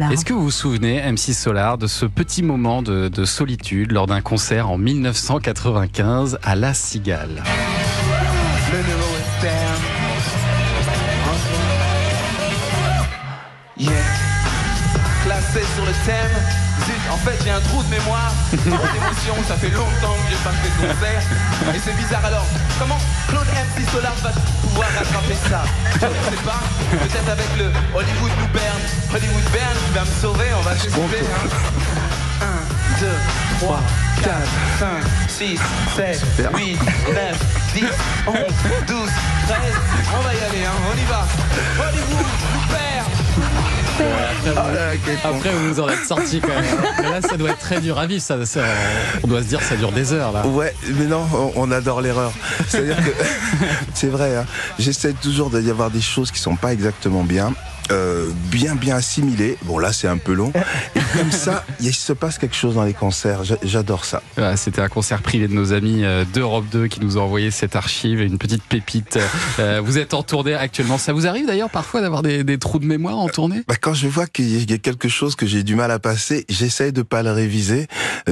Est-ce que vous vous souvenez, M6 Solar, de ce petit moment de, de solitude lors d'un concert en 1995 à La Cigale? Yeah. Classé sur le thème. Zut, en fait j'ai un trou de mémoire. Trop d'émotion, ça fait longtemps que j'ai pas fait de concert. Et c'est bizarre alors. Comment Claude MC Solar va pouvoir rattraper ça? Je ne sais pas. Peut-être avec le Hollywood nous berne. Hollywood Bern qui va me sauver, on va s'écouter. Hein. 1, 2, 3, 4, 5, 6, 7, 8, 9, 10, 11, 12, 13. On va y aller, hein. on y va. Hollywood nous perd. Après, vous nous en êtes sorti quand même. Mais là, ça doit être très dur à vivre. Ça, ça- on doit se dire, ça dure des heures là. Ouais, mais non, on, on adore l'erreur. C'est-à-dire que c'est vrai. Hein, J'essaie toujours d'y avoir des choses qui sont pas exactement bien. Euh, bien bien assimilées. Bon là c'est un peu long. Et comme ça, il se passe quelque chose dans les concerts. J'a- J'adore ça. Voilà, C'était un concert privé de nos amis euh, d'Europe 2 qui nous ont envoyé cette archive, une petite pépite. Euh, vous êtes en tournée actuellement. Ça vous arrive d'ailleurs parfois d'avoir des, des trous de mémoire en tournée? Bah, quand je vois qu'il y a quelque chose que j'ai du mal à passer, j'essaye de pas le réviser.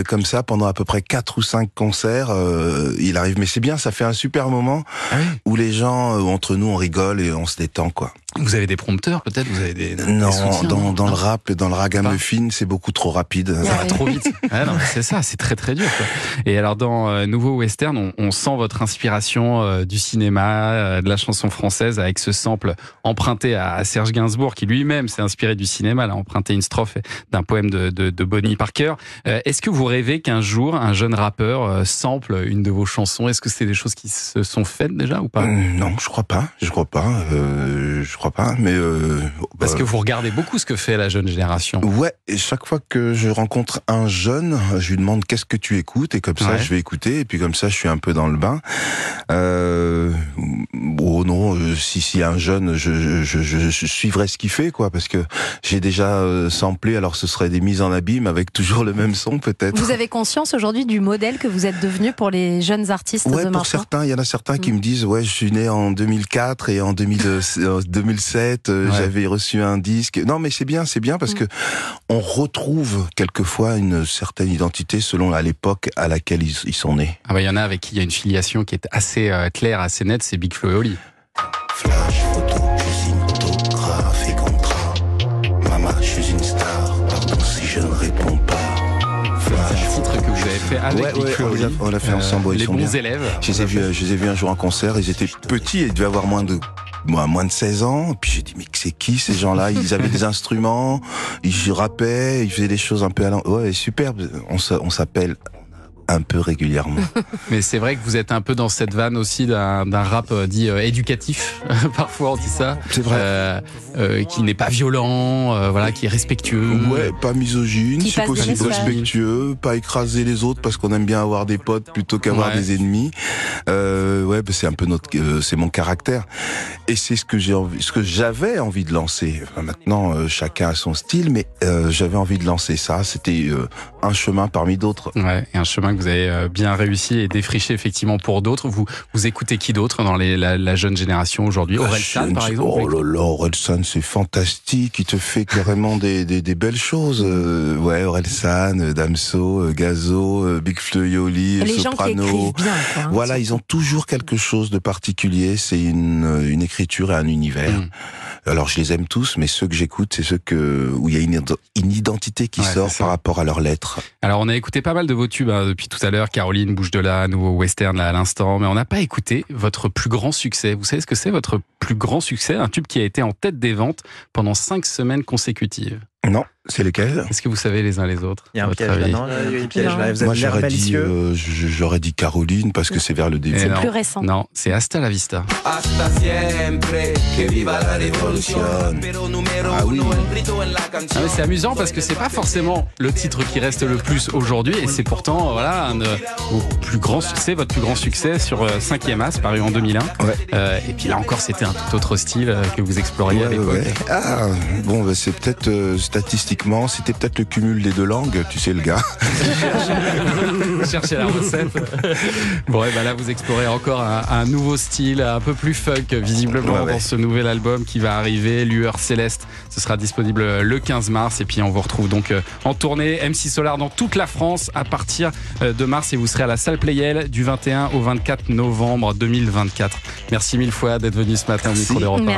Comme ça, pendant à peu près quatre ou cinq concerts, euh, il arrive. Mais c'est bien, ça fait un super moment Ah oui. où les gens, entre nous, on rigole et on se détend, quoi. Vous avez des prompteurs peut-être Vous avez des, des Non, soutiens dans, dans le rap, dans le ragamuffin, c'est beaucoup trop rapide. Ça va trop vite. Ah c'est ça, c'est très très dur. quoi. Et alors dans euh, Nouveau Western, on, on sent votre inspiration euh, du cinéma, euh, de la chanson française, avec ce sample emprunté à, à Serge Gainsbourg, qui lui-même s'est inspiré du cinéma. A emprunté une strophe d'un poème de, de, de Bonnie Parker. Euh, Est-ce que vous rêvez qu'un jour un jeune rappeur euh, sample une de vos chansons? Est-ce que c'est des choses qui se sont faites déjà ou pas? Euh, Non, je crois pas. Je crois pas. Euh, je crois pas. Mais euh, Parce bah, que vous regardez beaucoup ce que fait la jeune génération. Ouais, et chaque fois que je rencontre un jeune, je lui demande qu'est-ce que tu écoutes et comme ça Ouais. je vais écouter et puis comme ça je suis un peu dans le bain. Euh, oh non, euh, si si un jeune, je, je, je, je suivrai ce qu'il fait quoi parce que j'ai déjà samplé alors ce serait des mises en abîme avec toujours le même son peut-être. Vous avez conscience aujourd'hui du modèle que vous êtes devenu pour les jeunes artistes Ouais, de pour certains, il y en a certains qui Mm. me disent ouais, je suis né en 2004 et en 2000, 2007, euh, Ouais. j'avais reçu un disque. Non, mais c'est bien, c'est bien parce Mm. que on retrouve quelquefois une certaine identité selon à l'époque à laquelle ils, ils sont nés. Ah bah, il y en a avec qui il y a une filiation qui est assez euh, claire, assez nette, c'est Big Flo et Oli. Flash, photo, cuisine, autographe et contrat. Maman, je suis une star. Pardon si je ne réponds pas. Flash. Un titre que vous avez fait avec Ouais, Big ouais, Flo et on l'a- Oli. on l'a fait ensemble, ils Les sont bons bien. élèves. Je les ai vus, je les ai vus un jour en concert. Ils étaient petits, ils devaient avoir moins de moi, moins de 16 ans. Puis j'ai dit mais c'est qui ces gens-là? Ils avaient des instruments, ils rappaient, ils faisaient des choses un peu à Ouais, superbe. On s'appelle un peu régulièrement. Mais c'est vrai que vous êtes un peu dans cette vanne aussi d'un rap euh, dit euh, éducatif. Parfois on dit ça. C'est vrai. Euh, euh, qui n'est pas violent, euh, voilà, qui est respectueux. Ouais, pas misogyne, Qui si passe des possible respectueux, pas écraser les autres parce qu'on aime bien avoir des potes plutôt qu'avoir Ouais. des ennemis. Euh, ouais, bah, c'est un peu notre, euh, c'est mon caractère, et c'est ce que j'ai envie, ce que j'avais envie de lancer. Enfin, maintenant, euh, chacun a son style, mais euh, j'avais envie de lancer ça. C'était euh, un chemin parmi d'autres. Ouais, et un chemin que vous avez euh, bien réussi et défriché effectivement pour d'autres. Vous vous écoutez qui d'autre dans les, la, la jeune génération aujourd'hui? Aurel San par exemple Oh là là, Orelsan, c'est fantastique. Il te fait carrément des, des, des belles choses. Euh, ouais, Orelsan, euh, Damso, euh, Gazo, Big Flo et Oli, Les gens qui Soprano. écrivent bien. quoi, hein. Voilà, ils ont toujours quelque chose de particulier. C'est une, une écriture et un univers. Mm. Alors je les aime tous, mais ceux que j'écoute, c'est ceux que où il y a une, une identité qui Ouais, sort par rapport à leurs lettres. Alors on a écouté pas mal de vos tubes hein, depuis tout à l'heure, Caroline, Bouche de là, nouveau western là à l'instant, mais on n'a pas écouté votre plus grand succès. Vous savez ce que c'est votre plus grand succès? Un tube qui a été en tête des ventes pendant cinq semaines consécutives. Non, c'est lesquels Est-ce que vous savez les uns les autres Il y a à un piège là, avis non Il y a un piège là. Vous Moi j'aurais dit, euh, j'aurais dit Caroline parce que c'est vers le début. C'est plus récent. Non, c'est Hasta la Vista. Hasta siempre, que viva la número Ah oui. Ah, c'est amusant parce que c'est pas forcément le titre qui reste le plus aujourd'hui et c'est pourtant voilà un de vos plus grands succès, votre plus grand succès sur euh, 5e As paru en 2001. Ouais. Euh, et puis là encore c'était un tout autre style euh, que vous exploriez à Ouais, l'époque. ouais. Ah bon, bah, c'est peut-être euh, c'était peut-être le cumul des deux langues, tu sais le gars. Cherchez la recette. Bon, et ben là, vous explorez encore un, un nouveau style, un peu plus funk, visiblement, Ouais, ouais. dans ce nouvel album qui va arriver, Lueur Céleste. Ce sera disponible le 15 mars. Et puis, on vous retrouve donc euh, en tournée MC Solar dans toute la France à partir euh, de mars. Et vous serez à la salle Playel du 21 au 24 novembre 2024. Merci mille fois d'être venu ce matin au micro d'Europe 1.